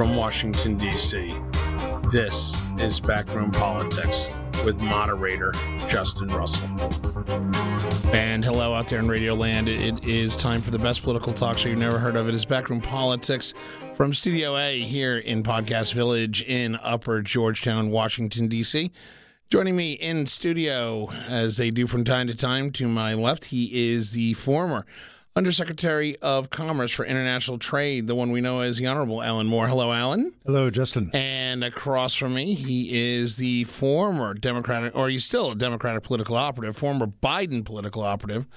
from Washington, D.C. This is Backroom Politics with moderator Justin Russell. And hello out there in Radio Land. It is time for the best political talk show you've never heard of. It is Backroom Politics from Studio A here in Podcast Village in Upper Georgetown, Washington, D.C. Joining me in studio, as they do from time to time, to my left, he is the former Undersecretary of Commerce for International Trade, the one we know as the Honorable Alan Moore. Hello, Alan. Hello, Justin. And across from me, he is the former Democratic, or he's still a Democratic political operative, former Biden political operative,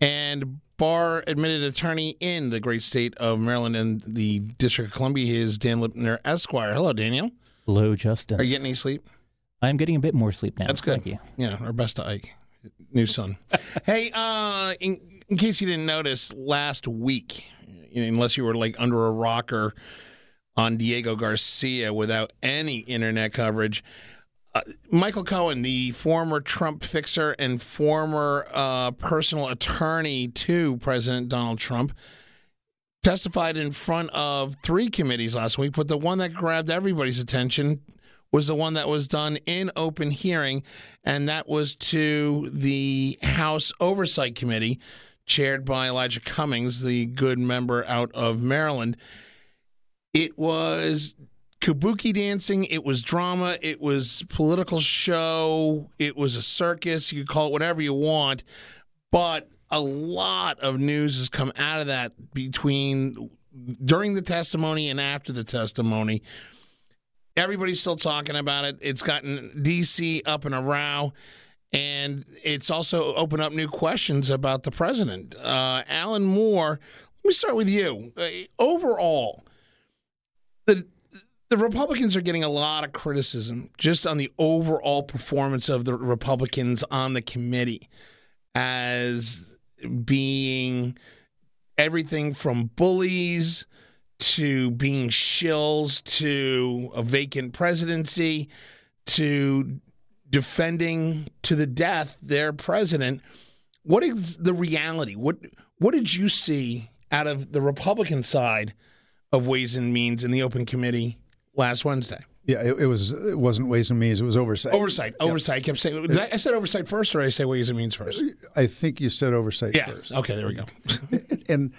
and bar admitted attorney in the great state of Maryland and the District of Columbia. He is Dan Lipner Esquire. Hello, Daniel. Hello, Justin. Are you getting any sleep? I'm getting a bit more sleep now. That's good. Thank you. Yeah, our best to Ike, new son. hey, uh, in, in case you didn't notice, last week, unless you were like under a rocker on Diego Garcia without any internet coverage, uh, Michael Cohen, the former Trump fixer and former uh, personal attorney to President Donald Trump, testified in front of three committees last week, but the one that grabbed everybody's attention was the one that was done in open hearing, and that was to the House Oversight Committee, chaired by Elijah Cummings, the good member out of Maryland. It was kabuki dancing, it was drama, it was political show, it was a circus, you could call it whatever you want, but a lot of news has come out of that between during the testimony and after the testimony Everybody's still talking about it. It's gotten DC up in a row. And it's also opened up new questions about the president. Uh, Alan Moore, let me start with you. Uh, overall, the the Republicans are getting a lot of criticism just on the overall performance of the Republicans on the committee as being everything from bullies to being shills to a vacant presidency to defending to the death their president. What is the reality? What what did you see out of the Republican side of Ways and Means in the open committee last Wednesday? Yeah, it, it was. It wasn't Ways and Means. It was oversight. Oversight. Oversight. I kept saying. Did I, I, said oversight first, or did I say Ways and Means first? I think you said oversight yeah. first. Okay. There we go. and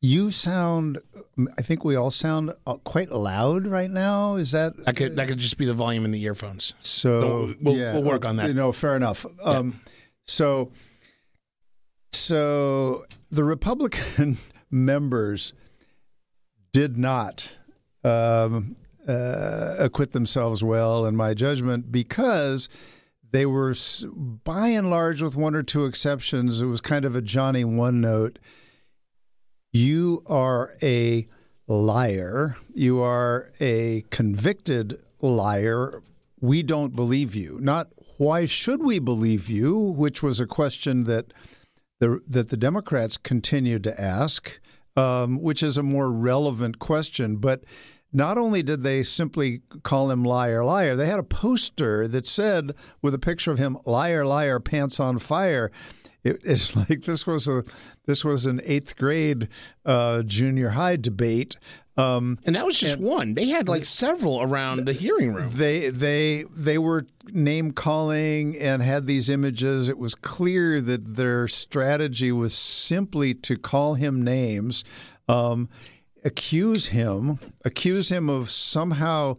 you sound. I think we all sound uh, quite loud right now. Is that? That could that could just be the volume in the earphones. So, so we'll, yeah, we'll, work on that. You know, fair enough. Um. So, so the Republican members did not um, uh, acquit themselves well, in my judgment, because they were, by and large, with one or two exceptions, it was kind of a Johnny one note you are a liar. You are a convicted liar. We don't believe you. Not why should we believe you, which was a question that the that the Democrats continued to ask, um, which is a more relevant question. But not only did they simply call him liar, liar, they had a poster that said with a picture of him, liar, liar, pants on fire it, it's like this was a this was an eighth grade uh, junior high debate. Um, and that was just one. They had like several around the hearing room. They they they were name calling and had these images. It was clear that their strategy was simply to call him names, um, accuse him, accuse him of somehow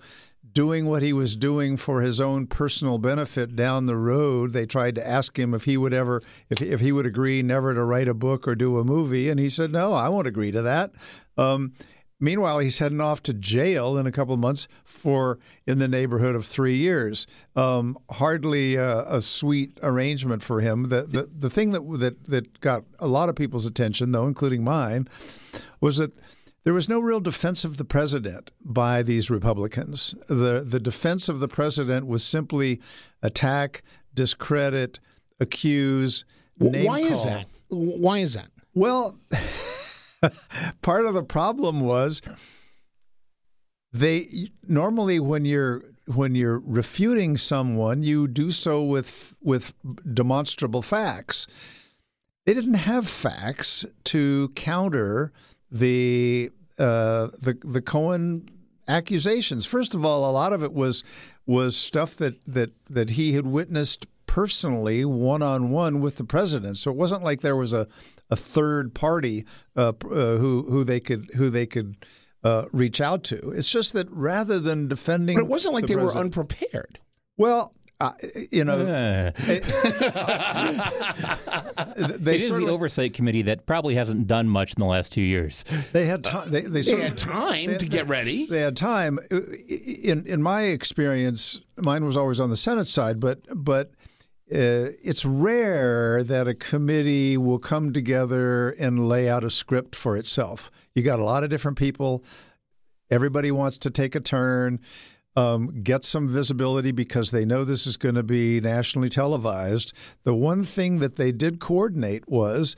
doing what he was doing for his own personal benefit down the road. They tried to ask him if he would ever, if, if he would agree never to write a book or do a movie, and he said, "No, I won't agree to that." Um, meanwhile, he's heading off to jail in a couple of months for in the neighborhood of three years. Um, hardly a, a, sweet arrangement for him. The, the the thing that that that got a lot of people's attention, though, including mine, was that there was no real defense of the president by these Republicans. The the defense of the president was simply attack, discredit, accuse. Why call. is that? Why is that? Well, part of the problem was they normally when you're when you're refuting someone, you do so with with demonstrable facts. They didn't have facts to counter the uh, the the Cohen accusations. First of all, a lot of it was was stuff that that that he had witnessed personally, one on one with the president. So it wasn't like there was a a third party uh, uh, who who they could who they could. Uh, reach out to. It's just that rather than defending, but it wasn't like the they were unprepared. Well, uh, you know, Uh, they it is the oversight committee that probably hasn't done much in the last two years. they had time. They, they, They sort had of- time to get ready. They had time. In in my experience, mine was always on the Senate side, but but uh, it's rare that a committee will come together and lay out a script for itself. You got a lot of different people. Everybody wants to take a turn, um, get some visibility because they know this is going to be nationally televised. The one thing that they did coordinate was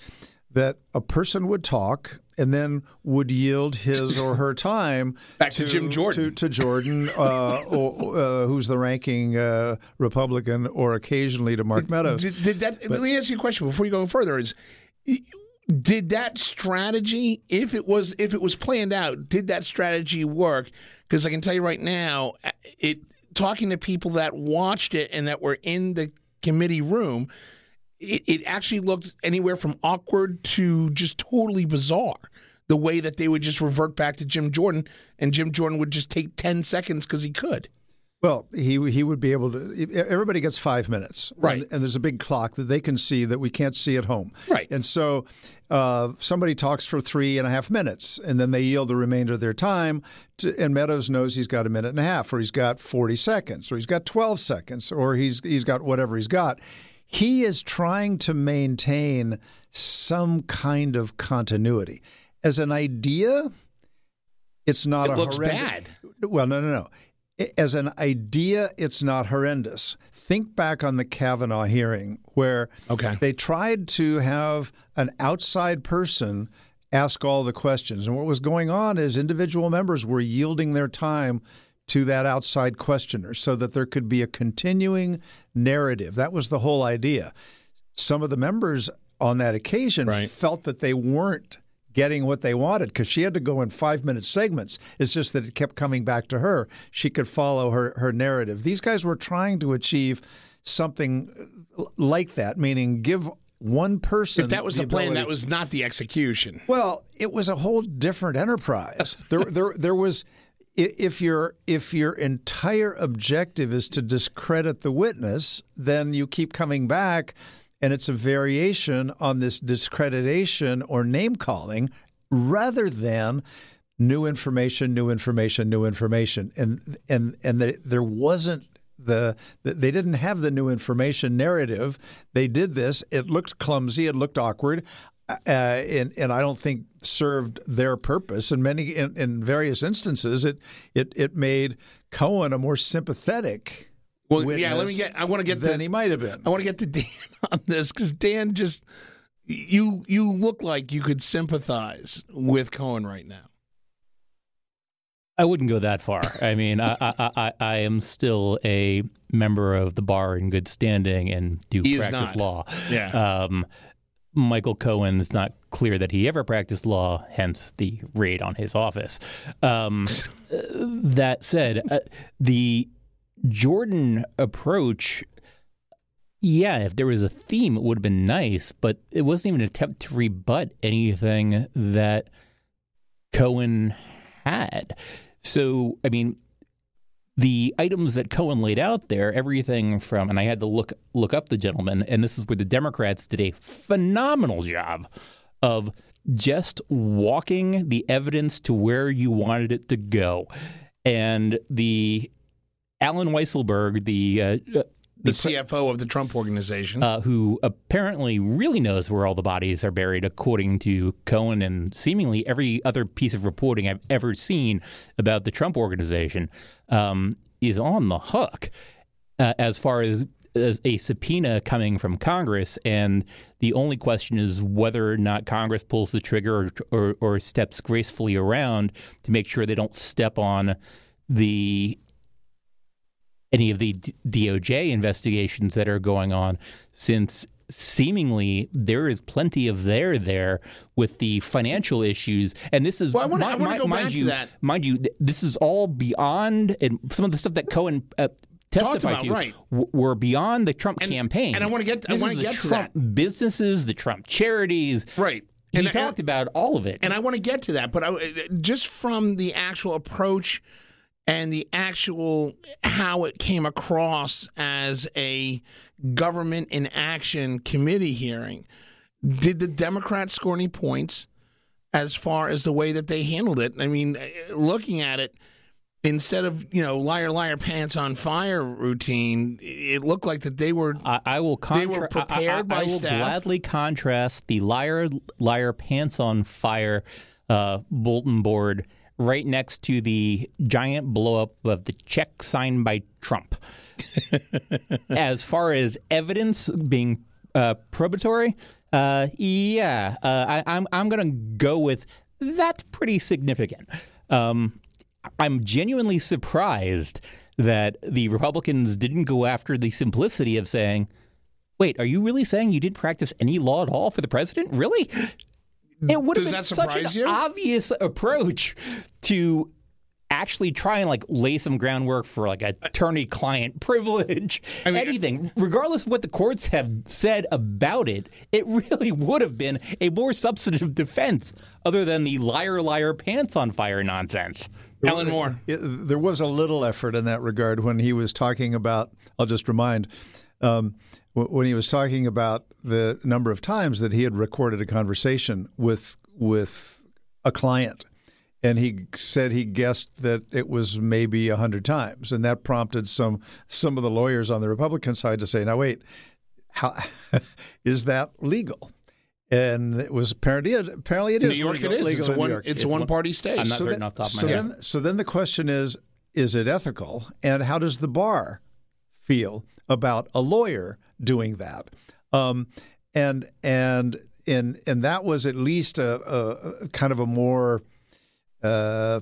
that a person would talk and then would yield his or her time Back to Jim Jordan. to, to Jordan, uh, or, uh, who's the ranking uh, Republican, or occasionally to Mark Meadows. Did, did that? let me ask you a question before you go further. Is did that strategy, if it was if it was planned out, did that strategy work? Because I can tell you right now, it talking to people that watched it and that were in the committee room, it, it actually looked anywhere from awkward to just totally bizarre. The way that they would just revert back to Jim Jordan, and Jim Jordan would just take ten seconds because he could. Well, he he would be able to. Everybody gets five minutes, Right. And, and there's a big clock that they can see that we can't see at home, Right. And so, uh, somebody talks for three and a half minutes, and then they yield the remainder of their time. To, and Meadows knows he's got a minute and a half, or he's got forty seconds, or he's got twelve seconds, or he's he's got whatever he's got. He is trying to maintain some kind of continuity. As an idea, it's not It a looks horrendous- bad. well, no, no, no. As an idea, it's not horrendous. Think back on the Kavanaugh hearing where Okay. they tried to have an outside person ask all the questions. And what was going on is individual members were yielding their time to that outside questioner so that there could be a continuing narrative. That was the whole idea. Some of the members on that occasion Right. felt that they weren't getting what they wanted because she had to go in five minute segments. It's just that it kept coming back to her. She could follow her, her narrative. These guys were trying to achieve something uh, like that, meaning give one person. If that was the, plan, ability- that was not the execution. well, it was a whole different enterprise. there, there, there was. If your if your entire objective is to discredit the witness, then you keep coming back, and it's a variation on this discreditation or name calling, rather than new information, new information, new information, and and and the, there wasn't the they didn't have the new information narrative. They did this. It looked clumsy. It looked awkward. Uh, and and I don't think served their purpose. In many in, in various instances, it it it made Cohen a more sympathetic. Well, yeah. Let me get. I want to get than to. he might have been. I want to get to Dan on this because Dan just you you look like you could sympathize with Cohen right now. I wouldn't go that far. I mean, I, I, I, I am still a member of the bar in good standing and do He practice not. law. Yeah. Um, Michael Cohen is not clear that he ever practiced law, hence the raid on his office. Um, uh, that said, uh, the Jordan approach, yeah, if there was a theme, it would have been nice, but it wasn't even an attempt to rebut anything that Cohen had. So, I mean, the items that Cohen laid out there, everything from, and I had to look look up the gentleman, and this is where the Democrats did a phenomenal job of just walking the evidence to where you wanted it to go, and the Allen Weisselberg, the uh, the CFO of the Trump organization. uh, who apparently really knows where all the bodies are buried, according to Cohen and seemingly every other piece of reporting I've ever seen about the Trump organization, um, is on the hook uh, as far as, as a subpoena coming from Congress. And the only question is whether or not Congress pulls the trigger or, or, or steps gracefully around to make sure they don't step on the any of the D- DOJ investigations that are going on, since seemingly there is plenty of there there with the financial issues. And this is Well, I wanna- I wanna mi- go mind back to you, that. Mind you, this is all beyond and some of the stuff that Cohen. Uh, testified about, to right. w- were beyond the Trump campaign, and I wanna get- I is the get to Trump businesses, the Trump charities. Right. He And- talked and- about all of it. And I want to get to that, but I, just from the actual approach and the actual how it came across as a government in action committee hearing, did the Democrats score any points as far as the way that they handled it? I mean, looking at it, instead of you know liar liar pants on fire routine, it looked like that they were I, I will They were contra- I- prepared I, by I will staff. gladly contrast the liar liar pants on fire uh, bulletin board right next to the giant blowup of the check signed by Trump. as far as evidence being uh, probatory, uh, yeah, uh, I, I'm I'm going to go with that's pretty significant. Um, I'm genuinely surprised that the Republicans didn't go after the simplicity of saying, "Wait, are you really saying you didn't practice any law at all for the president? Really?" It would have been such an you? obvious approach to actually try and like lay some groundwork for like attorney-client privilege, anything, regardless of what the courts have said about it. It really would have been a more substantive defense, other than the liar, liar, pants on fire nonsense. Alan Moore. It, there was a little effort in that regard when he was talking about. I'll just remind. Um, w- when he was talking about the number of times that he had recorded a conversation with with a client, and he said he guessed that it was maybe a hundred times, and that prompted some some of the lawyers on the Republican side to say, "Now wait, how is that legal?" And it was apparently apparently it New York, legal, it is. legal It's a in New one. York. It's a one party state. I'm not So certain then- off the top of my so head. Then, so then the question is: Is it ethical? And how does the bar feel about a lawyer doing that? Um, and and and and that was at least a, a, kind of a more uh,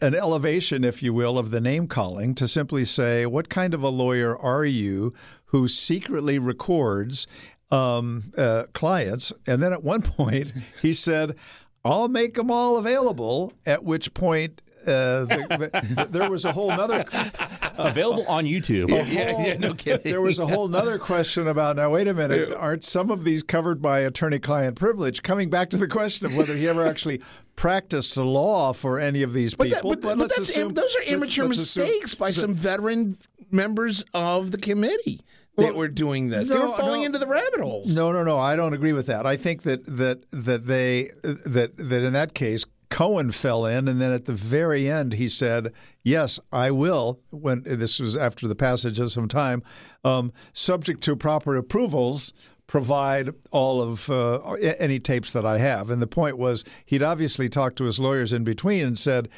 an elevation, if you will, of the name calling to simply say, what kind of a lawyer are you who secretly records um, uh, clients? And then at one point, he said, I'll make them all available, at which point, uh, the, the, there was a whole nother Available on YouTube. yeah, yeah, no kidding. there was a whole nother question about now wait a minute aren't some of these covered by attorney-client privilege coming back to the question of whether he ever actually practiced law for any of these But, that, people but, but let's that's, assume- those are let's- immature let's assume- mistakes by some veteran members of the committee that were doing this. they were falling no. into the rabbit holes. No, no, no. I don't agree with that. I think that that that they that that in that case Cohen fell in, and then at the very end he said, "Yes, I will." When this was after the passage of some time, um, subject to proper approvals. Provide all of uh, any tapes that I have, and the point was he'd obviously talked to his lawyers in between and said,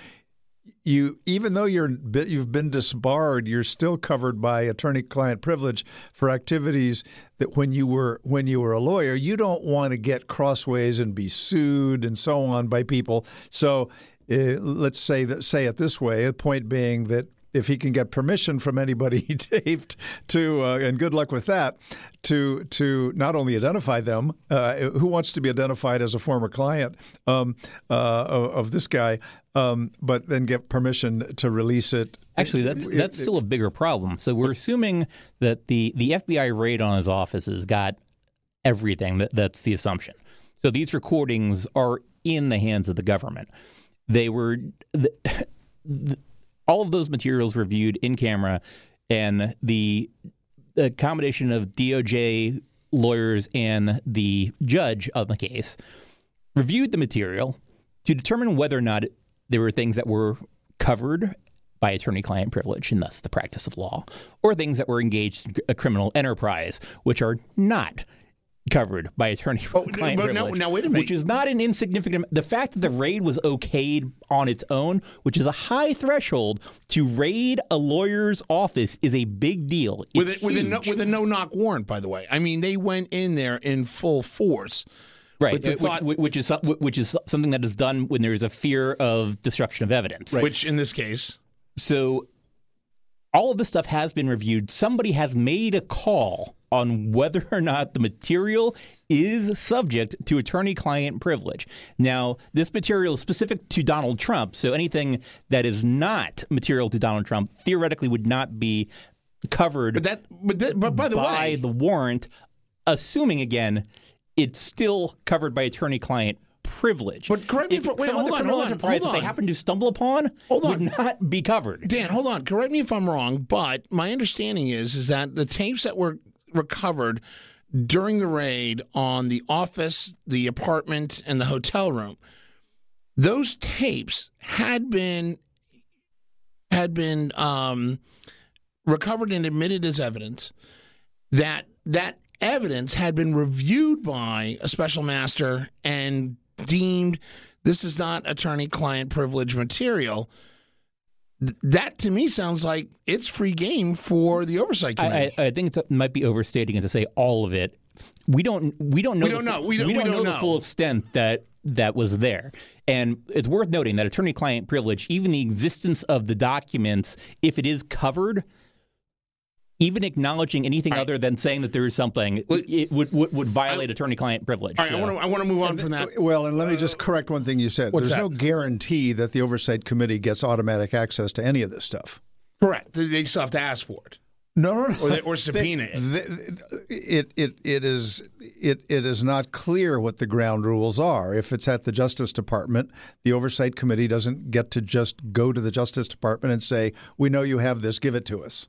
you even though you're you've been disbarred, you're still covered by attorney-client privilege for activities that when you were when you were a lawyer, you don't want to get crossways and be sued and so on by people. So uh, let's say that say it this way. The point being that if he can get permission from anybody he taped to, uh, and good luck with that, to to not only identify them, uh, who wants to be identified as a former client um, uh, of, of this guy, um, but then get permission to release it. Actually, that's that's still a bigger problem. So we're assuming that the the FBI raid on his offices got everything. That that's the assumption. So these recordings are in the hands of the government. They were the, the, all of those materials reviewed in camera, and the, combination of DOJ lawyers and the judge of the case reviewed the material to determine whether or not there were things that were covered by attorney client privilege and thus the practice of law, or things that were engaged in a criminal enterprise, which are not covered by attorney oh, client but now- privilege. now wait a minute. Which is not an insignificant. The fact that the raid was okayed on its own, which is a high threshold to raid a lawyer's office, is a big deal. with a, with a no, with a no knock warrant, by the way. I mean, they went in there in full force. right, which, thought- which, which is which is something that is done when there is a fear of destruction of evidence. Which, in this case, So all of this stuff has been reviewed. Somebody has made a call on whether or not the material is subject to attorney client privilege. Now, this material is specific to Donald Trump, so anything that is not material to Donald Trump theoretically would not be covered But that, but, that, but by the by way, the warrant, assuming again it's still covered by attorney client privilege. But correct me if if- wait, hold on, hold on, hold that they happen to stumble upon Hold would not be covered. Dan, hold on. Correct me if I'm wrong, but my understanding is is that the tapes that were recovered during the raid on the office, the apartment, and the hotel room, those tapes had been had been um, recovered and admitted as evidence. That that evidence had been reviewed by a special master and deemed this is not attorney-client privilege material th- that to me sounds like it's free game for the oversight committee. I, I, I think it might be overstating it to say all of it. We don't. We don't know. We the don't fu- know. We don't- we know, don't the know. full extent that that was there. And it's worth noting that attorney-client privilege, even the existence of the documents, if it is covered. Even acknowledging anything other than saying that there is something, it would, would, would violate attorney-client privilege. All right, I want to I want to move on from that. Well, and let me just uh, correct one thing you said. What's There's that? no guarantee that the oversight committee gets automatic access to any of this stuff. Correct. They- They still have to ask for it No, no, no. or, they, or subpoena it. The- it it it is it it is not clear what the ground rules are. If it's at the Justice Department, the oversight committee doesn't get to just go to the Justice Department and say, "We know you have this, give it to us."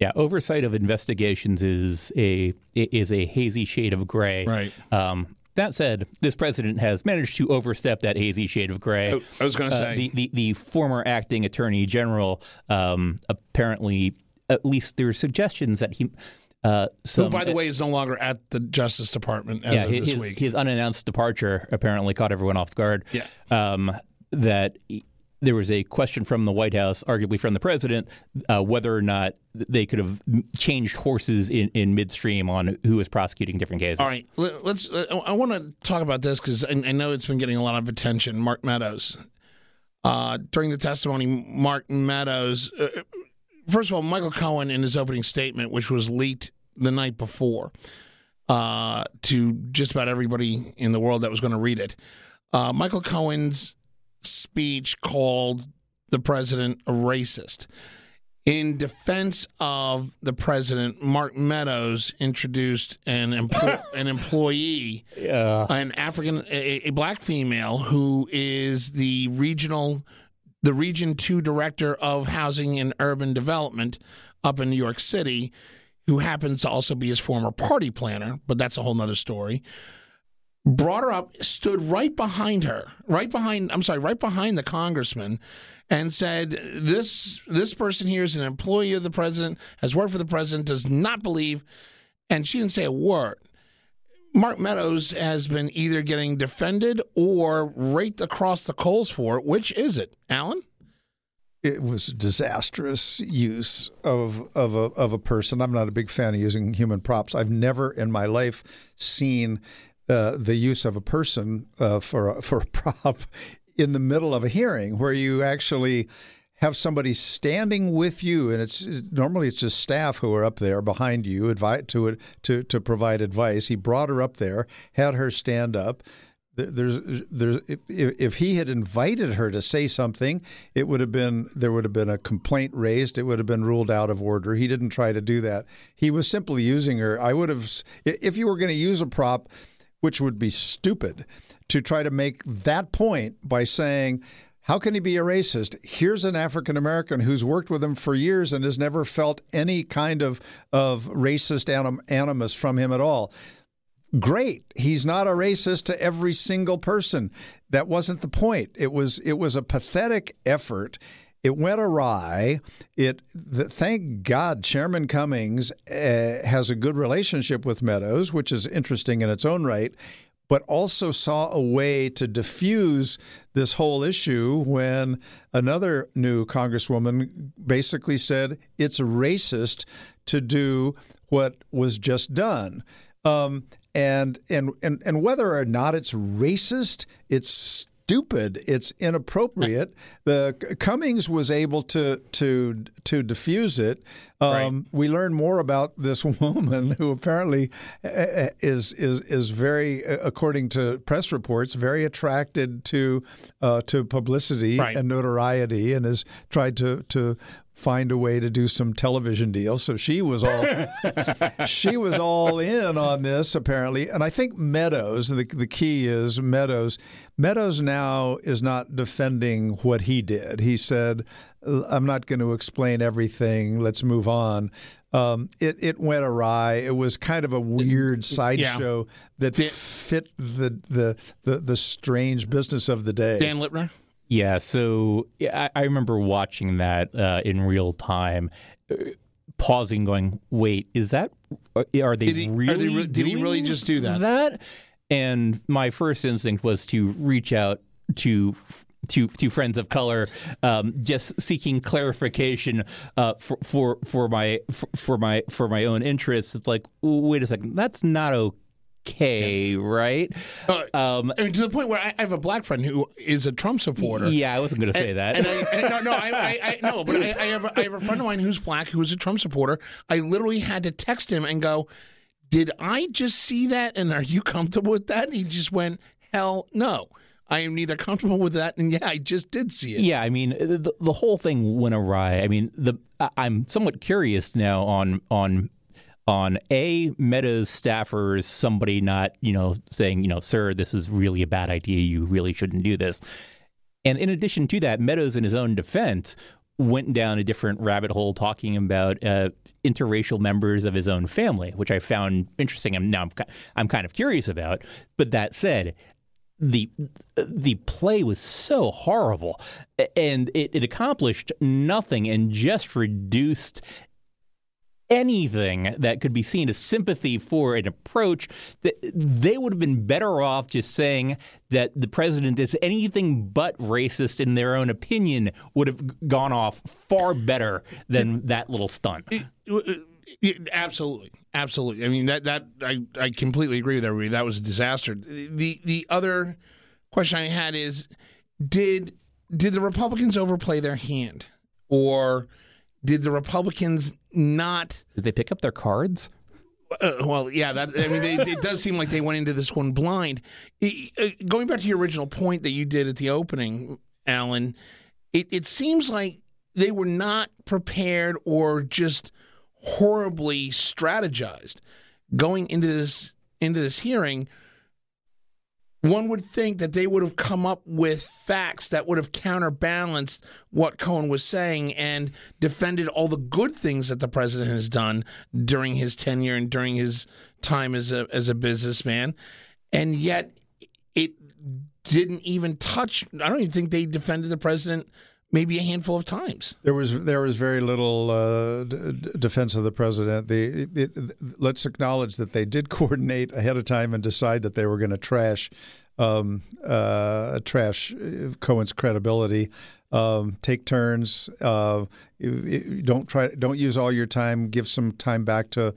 Yeah, oversight of investigations is a is a hazy shade of gray. Right. Um, that said, this president has managed to overstep that hazy shade of gray. I- was gonna Uh, say. the, the the former acting attorney general um, apparently, at least there are suggestions that he. Uh, some, Who, by the way, is no longer at the Justice Department as yeah, of his, this his- week. his unannounced departure apparently caught everyone off guard. Yeah. Um, that there was a question from the White House, arguably from the president, uh, whether or not they could have changed horses in, in midstream on who was prosecuting different cases. All right, let- let's. uh, I want to talk about this because I, I know it's been getting a lot of attention. Mark Meadows, uh, during the testimony, Mark Meadows. Uh, first of all, Michael Cohen in his opening statement, which was leaked the night before uh, to just about everybody in the world that was going to read it. Uh, Michael Cohen's speech called the president a racist. In defense of the president, Mark Meadows introduced an empl- an employee, an African, a, a black female who is the regional, the Region Two Director of Housing and Urban Development up in New York City, who happens to also be his former party planner, but that's a whole nother story brought her up, stood right behind her, right behind, I'm sorry, right behind the congressman, and said, This this person here is an employee of the president, has worked for the president, does not believe, and she didn't say a word. Mark Meadows has been either getting defended or raked across the coals for it. Which is it, Alan? It was a disastrous use of of a of a person. I'm not a big fan of using human props. I've never in my life seen uh, the use of a person uh, for a, for a prop in the middle of a hearing where you actually have somebody standing with you, and it's normally it's just staff who are up there behind you, advi- to to to provide advice. He brought her up there, had her stand up. There's, there's, if, if he had invited her to say something, it would have been there would have been a complaint raised. It would have been ruled out of order. He didn't try to do that. He was simply using her. I would have, if you were going to use a prop, which would be stupid, to try to make that point by saying, how can he be a racist? Here's an African American who's worked with him for years and has never felt any kind of, of racist anim- animus from him at all. Great. He's not a racist to every single person. That wasn't the point. It was it was a pathetic effort. It went awry. It the, thank God Chairman Cummings uh, has a good relationship with Meadows, which is interesting in its own right, but also saw a way to diffuse this whole issue when another new congresswoman basically said it's racist to do what was just done. Um, and, and and and whether or not it's racist, it's stupid. It's inappropriate. The Cummings was able to to to diffuse it. Um, right. We learn more about this woman who apparently uh, uh, is is is very, uh, according to press reports, very attracted to uh, to publicity right. and notoriety, and has tried to to find a way to do some television deals. So she was all she was all in on this apparently. And I think Meadows, the the key is Meadows. Meadows now is not defending what he did. He said, "I'm not going to explain everything. Let's move on." Um, it it went awry. It was kind of a weird sideshow yeah. that fit the, the the the strange business of the day. Dan Lipner. Yeah, so I, I remember watching that uh, in real time, uh, pausing, going, "Wait, is that? Uh, are they he, really? Are they re- did he really just do that? That?" And my first instinct was to reach out to to to friends of color, um, just seeking clarification uh, for for for my for, for my for my own interests. It's like, wait a second, that's not okay okay, right? Uh, um, I mean, to the point where I, I, have a black friend who is a Trump supporter. Yeah, I wasn't going to say that. And I, and no, no, I, I, no, but I, have a, I have a friend of mine who's black who's a Trump supporter. I literally had to text him and go, "Did I just see that? And are you comfortable with that?" And he just went, "Hell no." I am neither comfortable with that, and yeah, I just did see it. Yeah, I mean, the, the whole thing went awry. I mean, the I'm somewhat curious now on on on a Meadows staffers, somebody not you know saying you know, sir, this is really a bad idea. You really shouldn't do this. And in addition to that, Meadows, in his own defense, went down a different rabbit hole talking about uh, interracial members of his own family, which I found interesting. And now I'm, I'm kind of curious about. But that said, the the play was so horrible, and it, it accomplished nothing and just reduced anything that could be seen as sympathy for an approach, that they would have been better off just saying that the president is anything but racist in their own opinion would have gone off far better than that little stunt. Absolutely, absolutely. I mean that that I, I completely agree with everybody. That was a disaster. The the other question I had is did did the Republicans overplay their hand or did the Republicans not? Did they pick up their cards? Uh, well, yeah, that I mean, they, it does seem like they went into this one blind. It, uh, going back to your original point that you did at the opening, Alan, it, it seems like they were not prepared or just horribly strategized going into this into this hearing one would think that they would have come up with facts that would have counterbalanced what Cohen was saying and defended all the good things that the president has done during his tenure and during his time as a as a businessman. And yet it didn't even touch I don't even think they defended the president maybe a handful of times. There was there was very little uh, d- defense of the president. The it, it, let's acknowledge that they did coordinate ahead of time and decide that they were going to trash um, uh, trash Cohen's credibility. Um, take turns. Uh, don't try. Don't use all your time. Give some time back to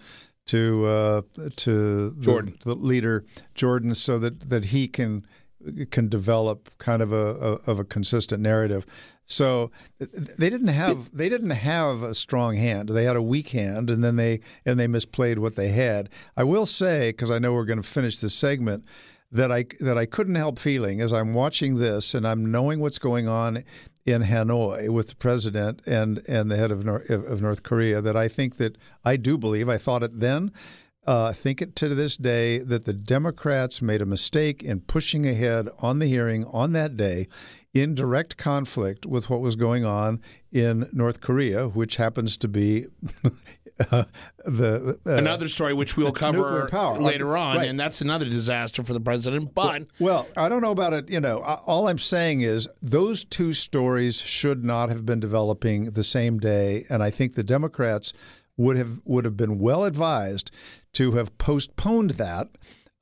to uh, to Jordan, the, the leader Jordan, so that that he can can develop kind of a, a, of a consistent narrative. So they didn't have they didn't have a strong hand. They had a weak hand, and then they and they misplayed what they had. I will say because I know we're going to finish this segment that I that I couldn't help feeling as I'm watching this and I'm knowing what's going on in Hanoi with the president and and the head of North, of North Korea that I think that I do believe I thought it then uh, think it to this day that the Democrats made a mistake in pushing ahead on the hearing on that day in direct conflict with what was going on in North Korea, which happens to be uh, the uh, another story which we'll cover later on, right. and that's another disaster for the president. But well, I don't know about it. You know, all I'm saying is those two stories should not have been developing the same day, and I think the Democrats would have would have been well advised to have postponed that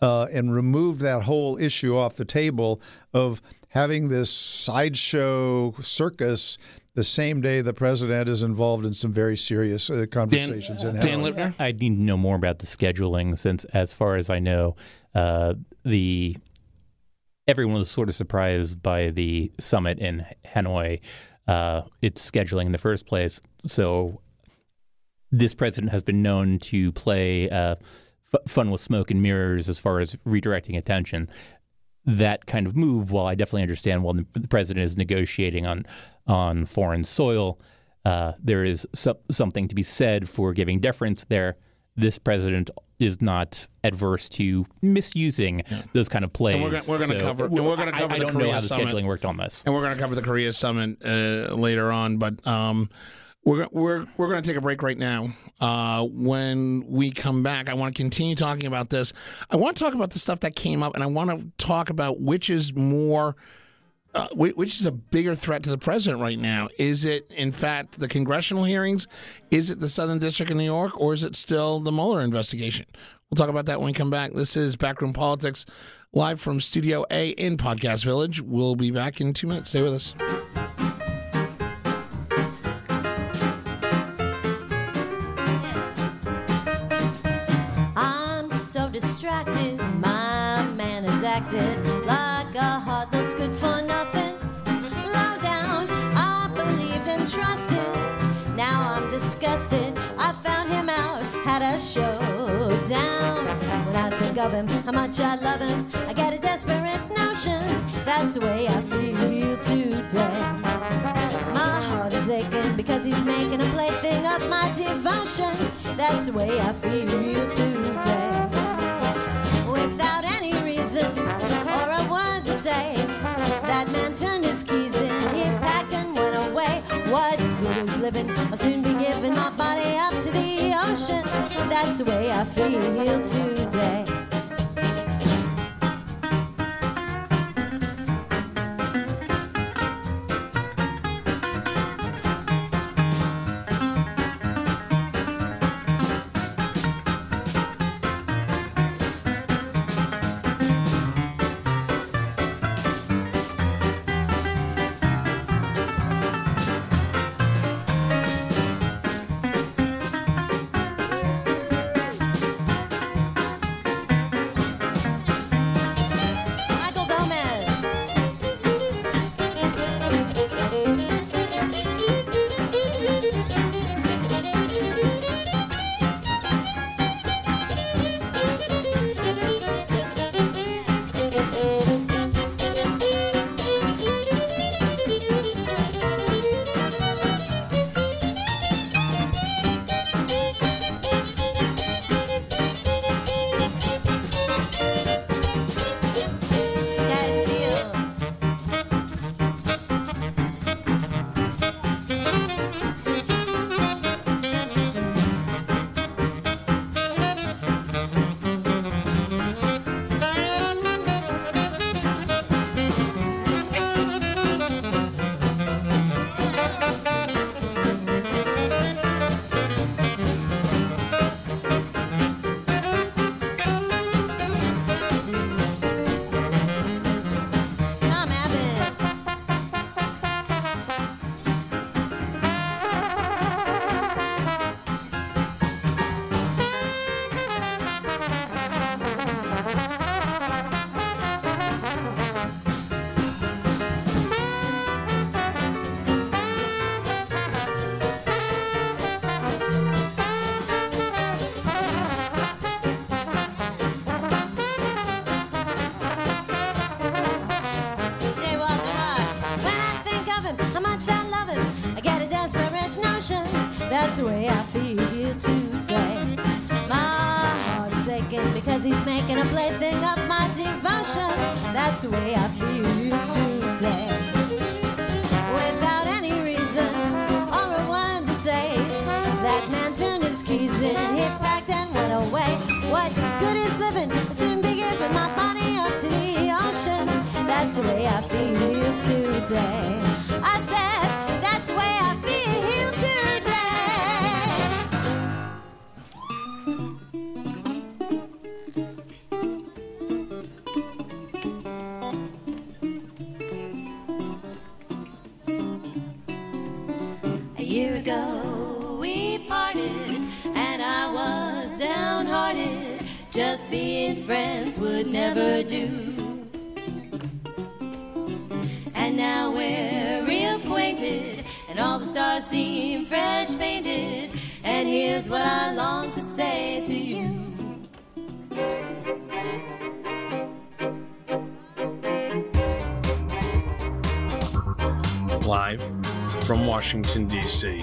uh, and removed that whole issue off the table of having this sideshow circus the same day the president is involved in some very serious uh, conversations. Dan, in Dan Lipner? I need to know more about the scheduling since, as far as I know, uh, the everyone was sort of surprised by the summit in Hanoi, uh, its scheduling in the first place. So this president has been known to play uh, f- fun with smoke and mirrors as far as redirecting attention. That kind of move, while I definitely understand while the president is negotiating on on foreign soil, uh, there is so- something to be said for giving deference there. This president is not adverse to misusing yeah. those kind of plays. And we're going so, to cover. And we're going to cover I, the I don't Korea know how the summit. scheduling worked on this. And we're going to cover the Korea summit uh, later on, but. Um, we're we're we're going to take a break right now. Uh, when we come back, I want to continue talking about this. I want to talk about the stuff that came up, and I want to talk about which is more uh, which is a bigger threat to the president right now? Is it, in fact, the congressional hearings? Is it the Southern District of New York? Or is it still the Mueller investigation? We'll talk about that when we come back. This is Backroom Politics, live from Studio A in Podcast Village. We'll be back in two minutes. Stay with us. Had a showdown. When I think of him, how much I love him, I get a desperate notion. That's the way I feel today. My heart is aching because he's making a plaything of my devotion. That's the way I feel today. Without any reason or a word to say, that man turned his keys in, he packed and went away. What good is living? I'll soon be giving my body up. That's the way I feel today. Because he's making a plaything of my devotion. That's the way I feel today. Without any reason or a word to say, that man turned his keys in, he packed and went away. What good is living? I'll soon be giving my body up to the ocean. That's the way I feel today. I said, that's the way I reacquainted, and all the stars seem fresh painted. And here's what I long to say to you. Live from Washington, D.C.,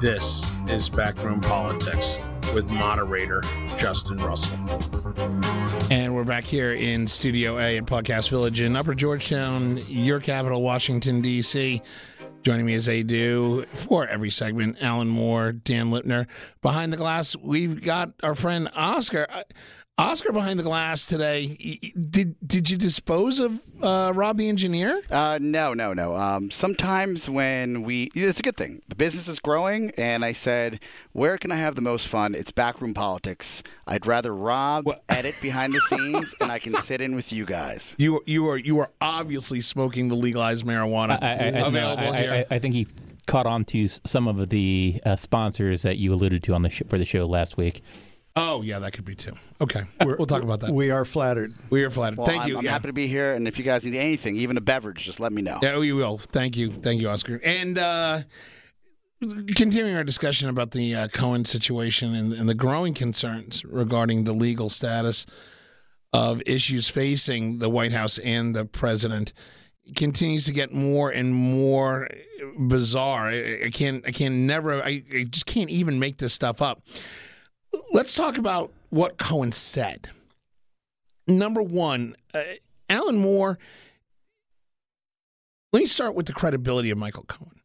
this is Backroom Politics with moderator Justin Russell. And we're back here in Studio A at Podcast Village in Upper Georgetown, your capital, Washington, D.C. Joining me as they do for every segment, Alan Moore, Dan Lipner. Behind the glass, we've got our friend Oscar. Oscar behind the glass today. Did did you dispose of uh, Rob the engineer? Uh, no, no, no. Um, sometimes when we, it's a good thing. The business is growing, and I said, where can I have the most fun? It's backroom politics. I'd rather Rob edit behind the scenes, and I can sit in with you guys. You you are you are obviously smoking the legalized marijuana I, I, I, no, available I, here. I, I think he caught on to s- some of the uh, sponsors that you alluded to on the sh- for the show last week. Oh yeah, that could be too. Okay, we'll talk about that. We are flattered. We are flattered. Well, Thank I'm, you. I'm yeah. happy to be here, and if you guys need anything, even a beverage, just let me know. Yeah, we will. Thank you. Thank you, Oscar. And uh, continuing our discussion about the uh, Cohen situation and, and the growing concerns regarding the legal status of issues facing the White House and the president continues to get more and more bizarre. I, I can't. I can never. I, I just can't even make this stuff up. Let's talk about what Cohen said. Number one, uh, Alan Moore let me start with the credibility of Michael Cohen.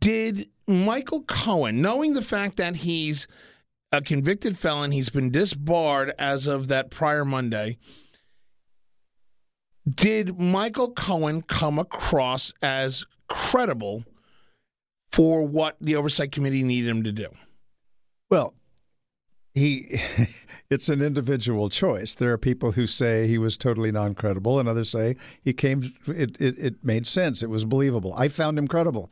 Did Michael Cohen, knowing the fact that he's a convicted felon, he's been disbarred as of that prior Monday, did Michael Cohen come across as credible for what the Oversight Committee needed him to do? Well, he it's an individual choice. There are people who say he was totally non-credible, and others say he came. It it, it made sense. It was believable. I found him credible.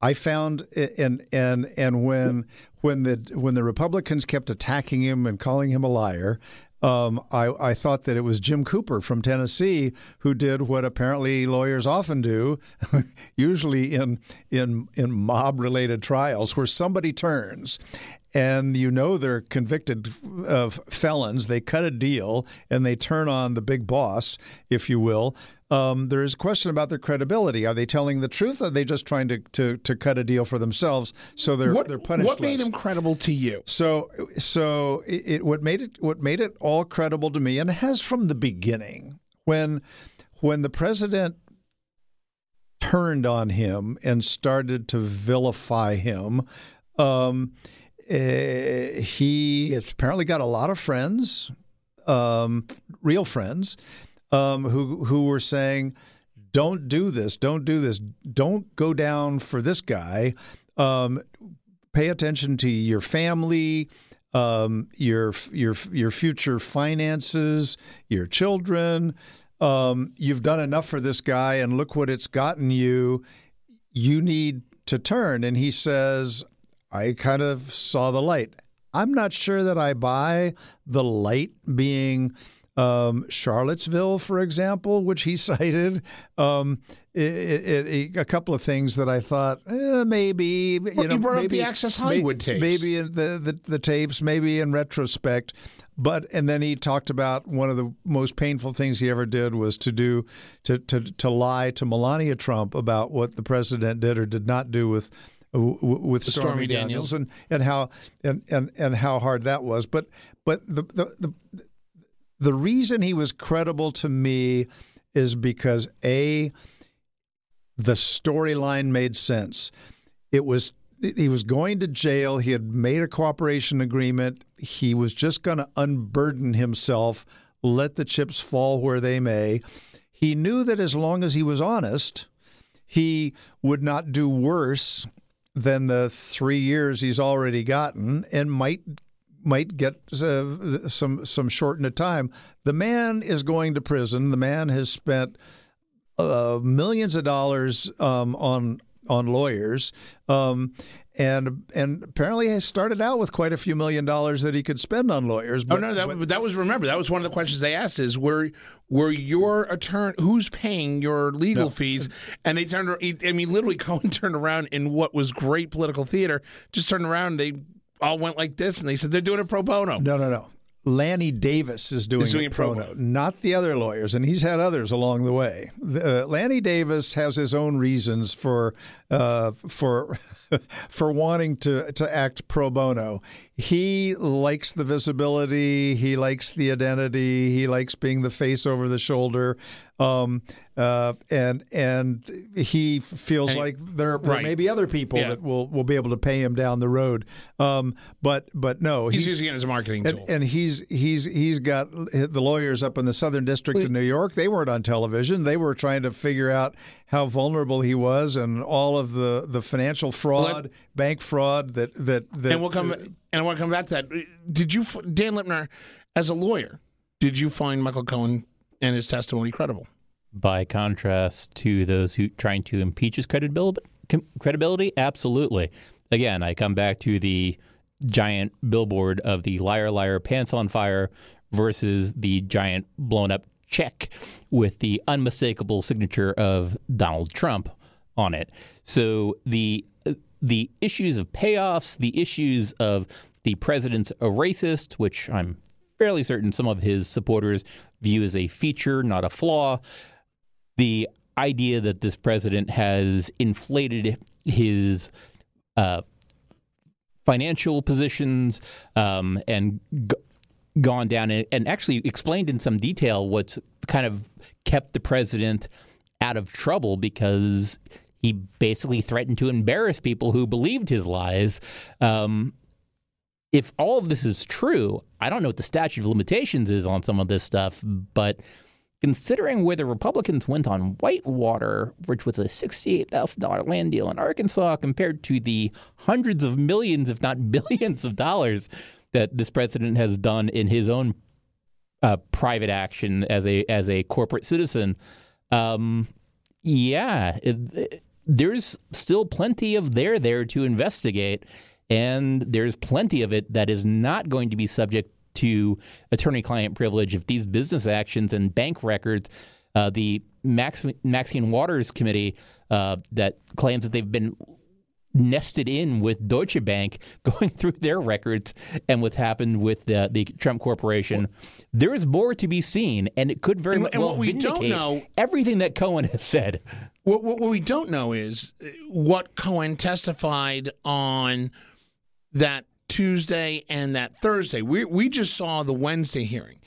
I found and and and when when the when the Republicans kept attacking him and calling him a liar, um, I, I thought that it was Jim Cooper from Tennessee who did what apparently lawyers often do, usually in in in mob related trials, where somebody turns and you know they're convicted of felons. They cut a deal and they turn on the big boss, if you will. Um, there is a question about their credibility. Are they telling the truth? Or are they just trying to, to, to cut a deal for themselves so they're What, they're punished? what made less? him credible to you? So, so it, it what made it what made it all credible to me, and has from the beginning when when the president turned on him and started to vilify him. Um, eh, he apparently got a lot of friends, um, real friends, um, who who were saying, "Don't do this. Don't do this. Don't go down for this guy." Um, pay attention to your family, um, your your your future finances, your children. Um, you've done enough for this guy, and look what it's gotten you. You need to turn. And he says, I kind of saw the light. I'm not sure that I buy the light being um, Charlottesville, for example, which he cited. Um, it, it, it, a couple of things that I thought eh, maybe you know you brought up the Access may- Hollywood tapes. maybe in the, the the tapes, maybe in retrospect. But and then he talked about one of the most painful things he ever did was to do to to to lie to Melania Trump about what the president did or did not do with w- w- with Stormy Stormy, Daniels. Daniels, and and how and, and and how hard that was. But but the the, the the reason he was credible to me is because a the storyline made sense. It was he was going to jail. He had made a cooperation agreement. He was just going to unburden himself, let the chips fall where they may. He knew that as long as he was honest, he would not do worse than the three years he's already gotten, and might might get uh, some some shortened of time. The man is going to prison. The man has spent uh, millions of dollars um, on on lawyers, um, and and apparently he started out with quite a few million dollars that he could spend on lawyers. Oh no, that that was remember that was one of the questions they asked is were were your attorney who's paying your legal No. fees? And they turned. I mean, literally, Cohen turned around in what was great political theater. Just turned around. They all went like this, and they said they're doing it pro bono. No, no, no. Lanny Davis is doing, doing pro bono, not the other lawyers, and he's had others along the way. The- uh, Lanny Davis has his own reasons for uh, for for wanting to to act pro bono. He likes the visibility. He likes the identity. He likes being the face over the shoulder. Um, uh, and and he feels And like there, there may be other people Yeah. that will, will be able to pay him down the road. Um, but but no, He's, using it as a marketing and, tool. and he's he's he's got the lawyers up in the Southern District of New York. They weren't on television. They were trying to figure out how vulnerable he was and all of the, the financial fraud, bank fraud that that, that and we'll come. And I want to come back to that. Did you, Dan Lipner, as a lawyer, did you find Michael Cohen and his testimony credible? By contrast to those who trying to impeach his credibility, credibility, absolutely. Again, I come back to the giant billboard of the liar, liar, pants on fire versus the giant blown up check with the unmistakable signature of Donald Trump on it. So the the issues of payoffs, the issues of the president's a racist, which I'm fairly certain some of his supporters view as a feature, not a flaw. The idea that this president has inflated his uh, financial positions um, and gone down and, and actually explained in some detail what's kind of kept the president out of trouble because he basically threatened to embarrass people who believed his lies. Um, if all of this is true, I don't know what the statute of limitations is on some of this stuff, but considering where the Republicans went on Whitewater, which was a $68,000 land deal in Arkansas, compared to the hundreds of millions, if not billions of dollars that this president has done in his own uh, private action as a as a corporate citizen, um, yeah, it, it- there's still plenty of there there to investigate, and there's plenty of it that is not going to be subject to attorney-client privilege if these business actions and bank records. Uh, the Max, Maxine Waters Committee uh, that claims that they've been nested in with Deutsche Bank, going through their records and what's happened with the, the Trump Corporation. there is more to be seen, and it could very And- well and what we don't know- everything that Cohen has said. What, what, what we don't know is uh, what Cohen testified on that Tuesday and that Thursday. We we just saw the Wednesday hearing.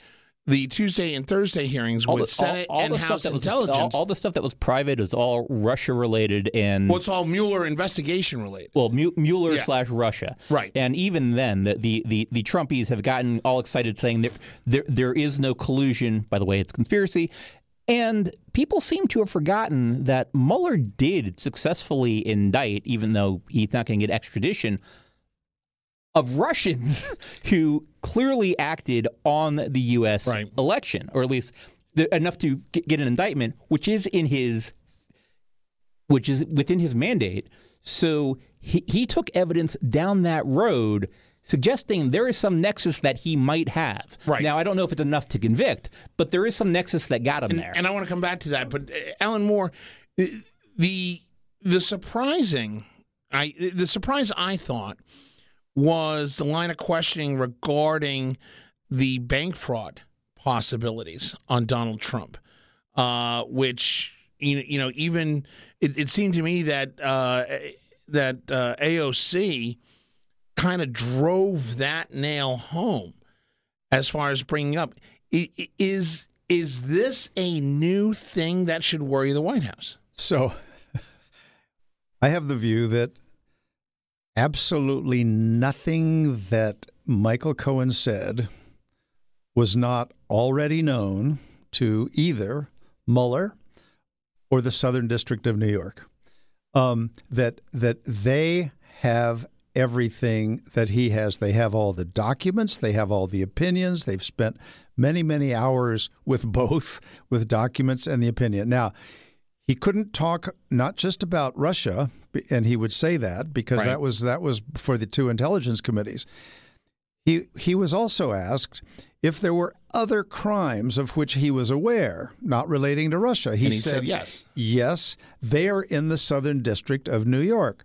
The Tuesday and Thursday hearings with the- Senate and the stuff House that was- intelligence. all, all the stuff that was private is all Russia related and well, it's all Mueller investigation related. well, Mu- Mueller Yeah. slash Russia, Right. And even then, the, the the the Trumpies have gotten all excited, saying that there there is no collusion. By the way, it's conspiracy, and people seem to have forgotten that Mueller did successfully indict, even though he's not going to get extradition. Of Russians who clearly acted on the U.S. Right. election, or at least the, enough to get, an indictment, which is in his which is within his mandate. So he, he took evidence down that road, suggesting there is some nexus that he might have. Right. Now, I don't know if it's enough to convict, but there is some nexus that got him there. And I want to come back to that, but uh, Alan Moore, uh, the the surprising, I the surprise I thought was the line of questioning regarding the bank fraud possibilities on Donald Trump, uh, which you you know even it, it seemed to me that uh, that uh, AOC kind of drove that nail home as far as bringing up is is this a new thing that should worry the White House? So I have the view that absolutely nothing that Michael Cohen said was not already known to either Mueller or the Southern District of New York. Um, that that they have everything that he has. They have all the documents. They have all the opinions. They've spent many many hours with both, with documents and the opinion. Now, he couldn't talk not just about Russia, and he would say that because Right. that was that was for the two intelligence committees. He he was also asked if there were other crimes of which he was aware, not relating to Russia. He, he said yes. Yes, they are in the Southern District of New York.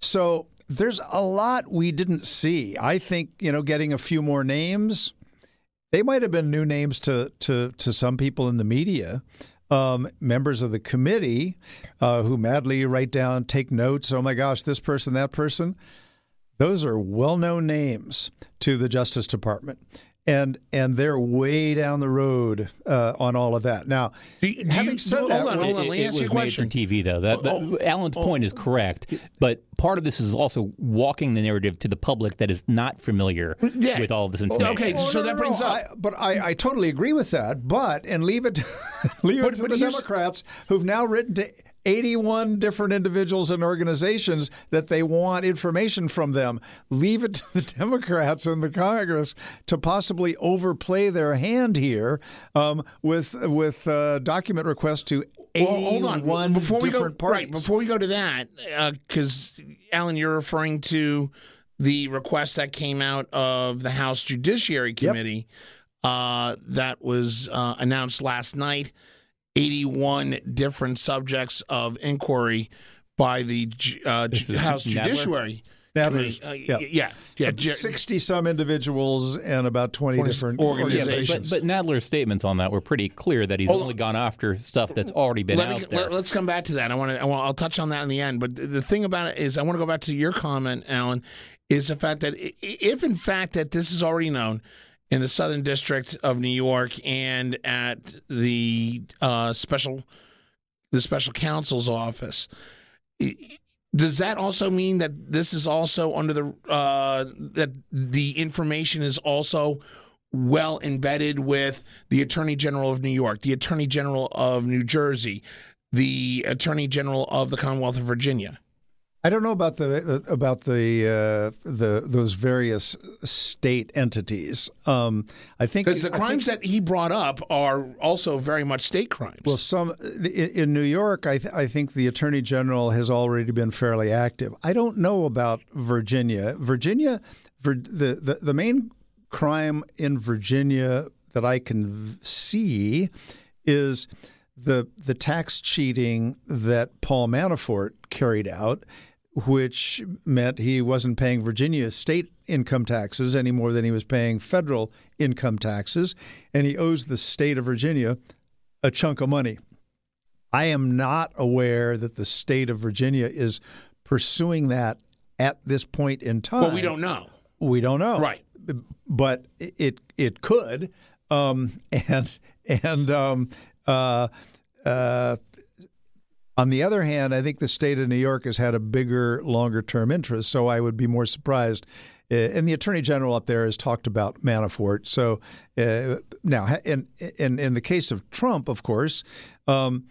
So there's a lot we didn't see. I think you know, getting a few more names. They might have been new names to to to some people in the media. Um, members of the committee uh, who madly write down, take notes. Oh my gosh, this person, that person. Those are well-known names to the Justice Department, and and they're way down the road uh, on all of that. Now, Do you- do having you- said hold that, on, hold on. It, Let me it ask was you a made for TV, though. That, that- Oh, oh, Alan's point is correct, but part of this is also walking the narrative to the public that is not familiar Yeah. with all of this information. Okay, Oh, so no, that brings no. up. I, but I, I totally agree with that. But and leave it, leave it to the Democrats who've now written to 81 different individuals and organizations that they want information from them. Leave it to the Democrats and the Congress to possibly overplay their hand here um, with with uh, document requests to 81 Well, hold on. Before we go, parties. right before we go to that, because Alan, you're referring to the request that came out of the House Judiciary Committee uh, that was uh, announced last night. 81 different subjects of inquiry by the uh, This Ju- is House Nadler? Judiciary Nadler's- Uh, yeah. yeah, yeah. 60 some individuals and about 20, 20 different organizations. Yeah, but, but, but Nadler's statements on that were pretty clear that he's Hold on. only gone after stuff that's already been let out me, there. Let, us come back to that. I want to. I want, I'll touch on that in the end. But the, the thing about it is, I want to go back to your comment, Alan, is the fact that if in fact that this is already known in the Southern District of New York and at the uh, special the special counsel's office. Does that also mean that this is also under the uh, that the information is also well embedded with the Attorney General of New York, the Attorney General of New Jersey, the Attorney General of the Commonwealth of Virginia? I don't know about the about the uh, the those various state entities. Um, I think Because the I think- crimes that he brought up are also very much state crimes. well, some in, in New York, I, th- I think the Attorney General has already been fairly active. I don't know about Virginia. Virginia, Vir, the, the the main crime in Virginia that I can v- see is the the tax cheating that Paul Manafort carried out, which meant he wasn't paying Virginia state income taxes any more than he was paying federal income taxes, and he owes the state of Virginia a chunk of money. I am not aware that the state of Virginia is pursuing that at this point in time. well, we don't know. We don't know. Right. But it it could. Um, and and um, uh, uh, on the other hand, I think the state of New York has had a bigger, longer term interest. So I would be more surprised. Uh, and the attorney general up there has talked about Manafort. So uh, now, in, in in the case of Trump, of course. Um,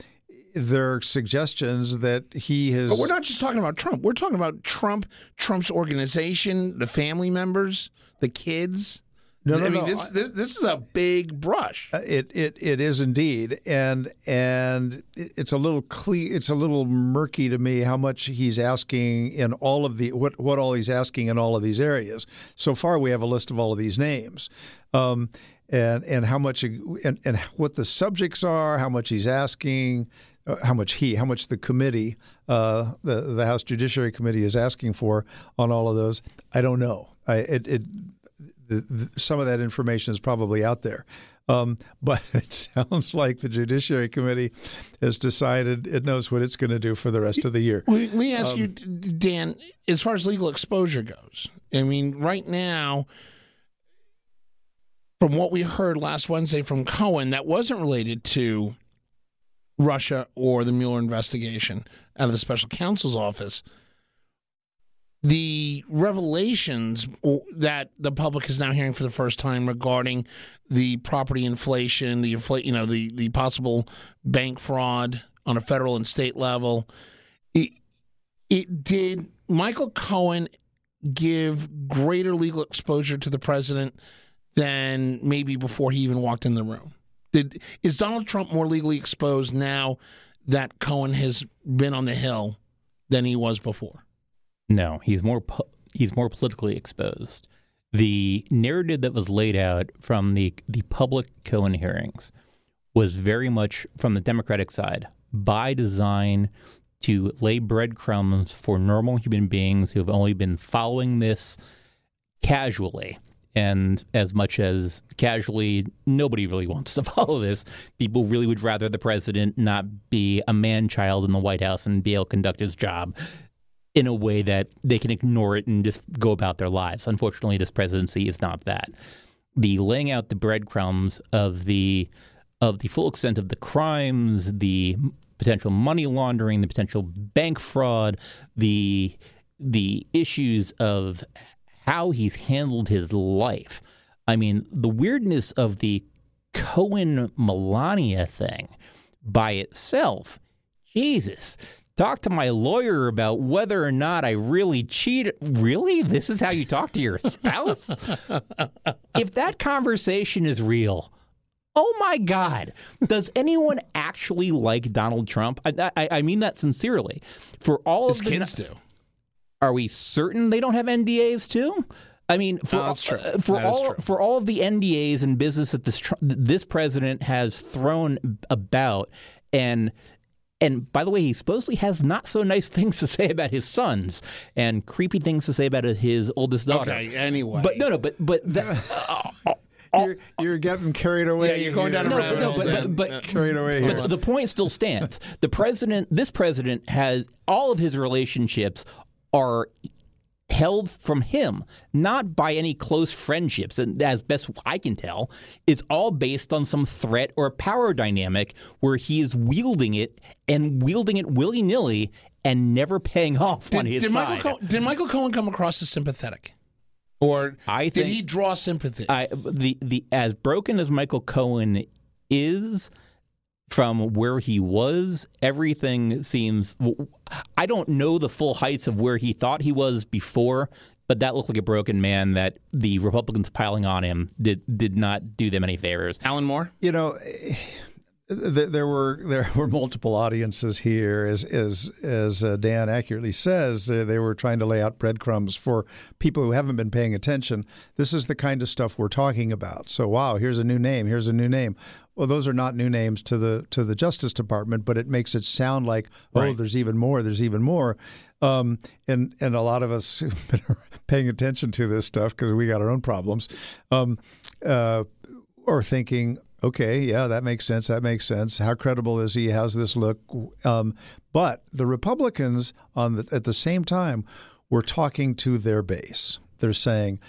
there are suggestions that he has. But we're not just talking about Trump. We're talking about Trump, Trump's organization, the family members, the kids. No, no, I mean, no. this, this this is a big brush. Uh, It it it is indeed, and and it's a little cle- it's a little murky to me how much he's asking in all of the what what all he's asking in all of these areas. So far, we have a list of all of these names, um, and and how much and and what the subjects are, how much he's asking. uh, How much he, how much the committee, uh, the the House Judiciary Committee is asking for on all of those, I don't know. I, it, it the, the, some of that information is probably out there. Um, but it sounds like the Judiciary Committee has decided it knows what it's going to do for the rest of the year. Let me- ask you, Um, Dan, as far as legal exposure goes. I mean, right now, from what we heard last Wednesday from Cohen, that wasn't related to Russia or the Mueller investigation out of the special counsel's office. The revelations that the public is now hearing for the first time regarding the property inflation, the infl- you know, the the possible bank fraud on a federal and state level, it, it did Michael Cohen give greater legal exposure to the president than maybe before he even walked in the room. Did is Donald Trump more legally exposed now that Cohen has been on the Hill than he was before. No, he's more po- he's more politically exposed. The narrative that was laid out from the the public Cohen hearings was very much from the Democratic side by design to lay breadcrumbs for normal human beings who have only been following this casually. And as much as casually, nobody really wants to follow this. People really would rather the president not be a man child in the White House and be able to conduct his job in a way that they can ignore it and just go about their lives. Unfortunately, this presidency is not that. The laying out the breadcrumbs of the of the full extent of the crimes, the potential money laundering, the potential bank fraud, the the issues of how he's handled his life. I mean, the weirdness of the Cohen Melania thing by itself. Jesus. Talk to my lawyer about whether or not I really cheated. Really? This is how you talk to your spouse? if that conversation is real, Oh my God! Does anyone actually like Donald Trump? I, I, I mean that sincerely. For all His of the, kids do. are we certain they don't have NDAs too? I mean, for No, that's uh, for That all for all of the NDAs and business that this tr- this president has thrown about, and and by the way, he supposedly has not so nice things to say about his sons and creepy things to say about his oldest daughter. Okay, anyway. But no, no, but but that, You're, you're getting carried away. Yeah, you're going down a here. rabbit no, hole. but, Dan. but, but Carried away here. But the point still stands. The president, this president, has all of his relationships are held from him, not by any close friendships. And as best I can tell, it's all based on some threat or power dynamic where he is wielding it and wielding it willy nilly and never paying off on did, his did Michael. Cohen, did Michael Cohen come across as sympathetic, or I did think- he draw sympathy? I the the as broken as Michael Cohen is from where he was, everything seems. I don't know the full heights of where he thought he was before, but that looked like a broken man. That the Republicans piling on him did did not do them any favors. Alan Moore. you know, th- there were there were multiple audiences here, as as as uh, Dan accurately says. They, were trying to lay out breadcrumbs for people who haven't been paying attention. This is the kind of stuff we're talking about. So, wow, here's a new name. Here's a new name. Well, those are not new names to the to the Justice Department, but it makes it sound like oh, Right. there's even more. There's even more. Um, and and a lot of us who've been paying attention to this stuff because we got our own problems. Um, uh, or thinking, okay, yeah, that makes sense. That makes sense. How credible is he? How's this look? Um, but the Republicans, on the, at the same time, were talking to their base. They're saying,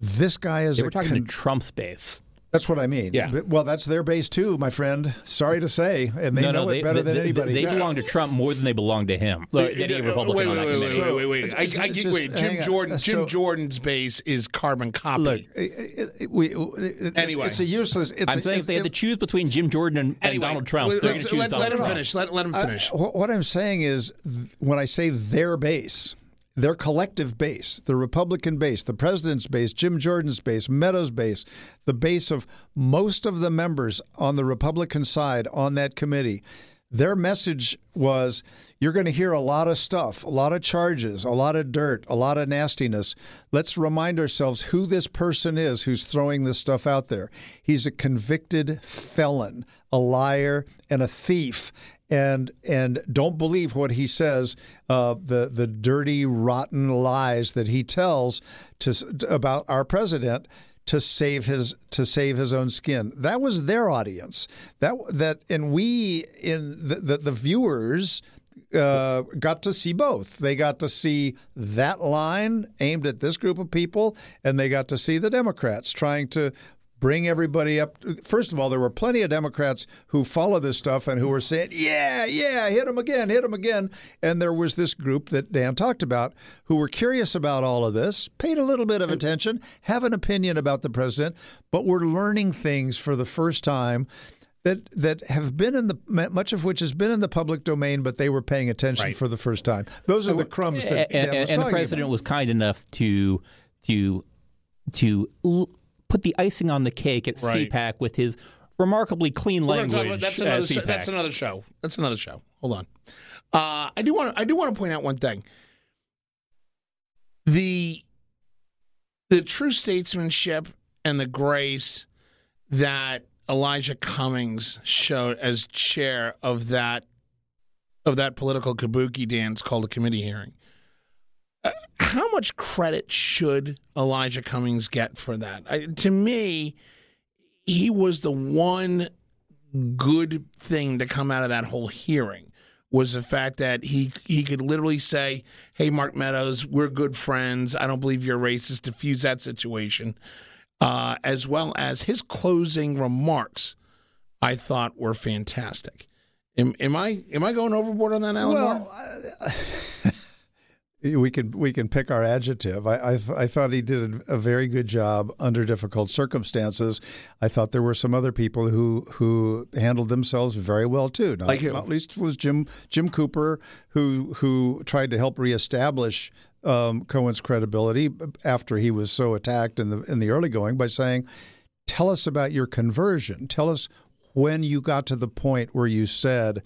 this guy is They a were talking con- to Trump's base. That's what I mean. Yeah. But- Well, that's their base too, my friend. Sorry to say, and they no, know no, it they, better they, than anybody. They, belong to Trump more than they belong to him. Or any Republican wait, on wait, that wait, committee. wait, wait, wait, wait. I, I, Just- wait, Jim hang on. Jordan. Jim So- Jordan's base is carbon copy. Look, it, it, we, it, Anyway. it's a useless. It's I'm a, saying if they had to choose between Jim Jordan and, and Donald Trump, let- they're going to choose let, Donald let him Trump. finish. Let, let him finish. I- what I'm saying is, when I say their base, their collective base, the Republican base, the president's base, Jim Jordan's base, Meadows' base, the base of most of the members on the Republican side on that committee, their message was you're going to hear a lot of stuff, a lot of charges, a lot of dirt, a lot of nastiness. Let's remind ourselves who this person is who's throwing this stuff out there. He's a convicted felon, a liar, and a thief and and don't believe what he says. Uh, the the dirty, rotten lies that he tells to about our president to save his to save his own skin. That was their audience. That that and we in the the, the viewers. Uh, got to see both. They got to see that line aimed at this group of people, and they got to see the Democrats trying to bring everybody up. First of all, there were plenty of Democrats who follow this stuff and who were saying, "Yeah, yeah, hit them again, hit them again." And there was this group that Dan talked about who were curious about all of this, paid a little bit of attention, have an opinion about the president, but were learning things for the first time. That, that have been in the much of which has been in the public domain, but they were paying attention Right. for the first time. Those are the crumbs that and, Dan and- was and the president about. was kind enough to to to l- put the icing on the cake at Right. CPAC with his remarkably clean We're gonna talk language. about- that's at another. CPAC. That's another show. That's another show. Hold on. Uh, I do want. to. I do want to point out one thing. The the true statesmanship and the grace that Elijah Cummings showed as chair of that of that political kabuki dance called a committee hearing. How much credit should Elijah Cummings get for that? I, to me, he was the one good thing to come out of that whole hearing was the fact that he he could literally say, "Hey, Mark Meadows, we're good friends. I don't believe you're racist." Diffuse that situation, uh, as well as his closing remarks. I thought were fantastic. Am, am I am I going overboard on that, Alan? Well, we can we can pick our adjective. I I, th- I thought he did a, a very good job under difficult circumstances. I thought there were some other people who who handled themselves very well too. Not, Like not least was Jim Jim Cooper, who who tried to help reestablish um, Cohen's credibility after he was so attacked in the in the early going by saying, "Tell us about your conversion. Tell us when you got to the point where you said."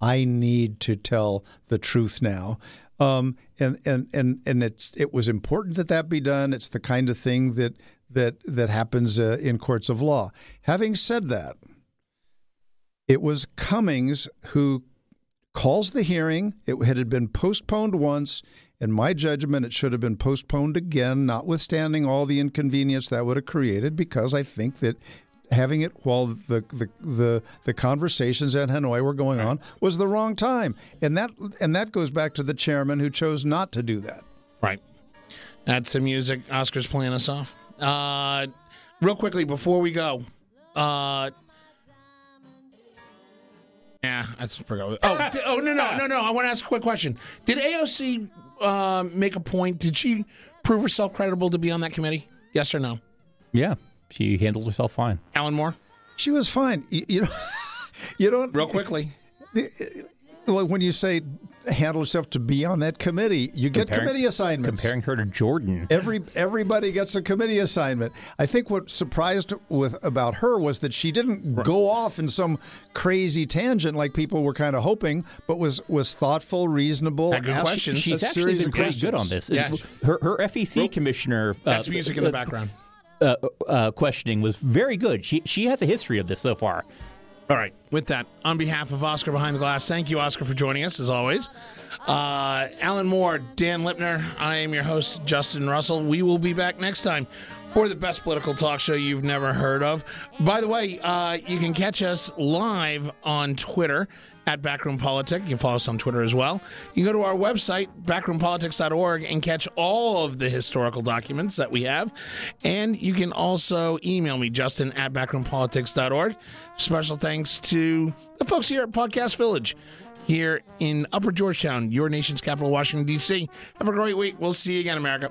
I need to tell the truth now. Um, and and and and it's it was important that that be done. It's the kind of thing that that that happens uh, in courts of law. Having said that, it was Cummings who calls the hearing. It had been postponed once. In my judgment, it should have been postponed again, notwithstanding all the inconvenience that would have created, because I think that having it while the the the, the conversations at Hanoi were going on was the wrong time. And that and that goes back to the chairman who chose not to do that. Right. That's the music. Oscar's playing us off. Uh, real quickly before we go. Uh, yeah, I just forgot. Oh, di- oh no, no, no, no. I want to ask a quick question. Did AOC uh, make a point? Did she prove herself credible to be on that committee? Yes or no? Yeah, she handled herself fine. Alan Moore? She was fine. You, you know, you don't Real quickly. well, when you say handle yourself to be on that committee, you get Comparing- committee assignments. Comparing her to Jordan. Every everybody gets a committee assignment. I think what surprised with about her was that she didn't go off in some crazy tangent like people were kind of hoping, but was was thoughtful, reasonable. Had good asked questions. a She's actually series been pretty good on this. Yeah. Her, her FEC commissioner. uh, That's music in the uh, background. Uh, uh, questioning was very good. She she has a history of this so far. All right. With that, on behalf of Oscar Behind the Glass, thank you, Oscar, for joining us as always. Uh, Alan Moore, Dan Lipner, I am your host, Justin Russell. We will be back next time for the best political talk show you've never heard of. By the way, uh, you can catch us live on Twitter at Backroom Politic. You can follow us on Twitter as well. You can go to our website, backroompolitics.org, and catch all of the historical documents that we have. And you can also email me, Justin at backroompolitics.org. Special thanks to the folks here at Podcast Village here in Upper Georgetown, your nation's capital, Washington, D.C. Have a great week. We'll see you again, America.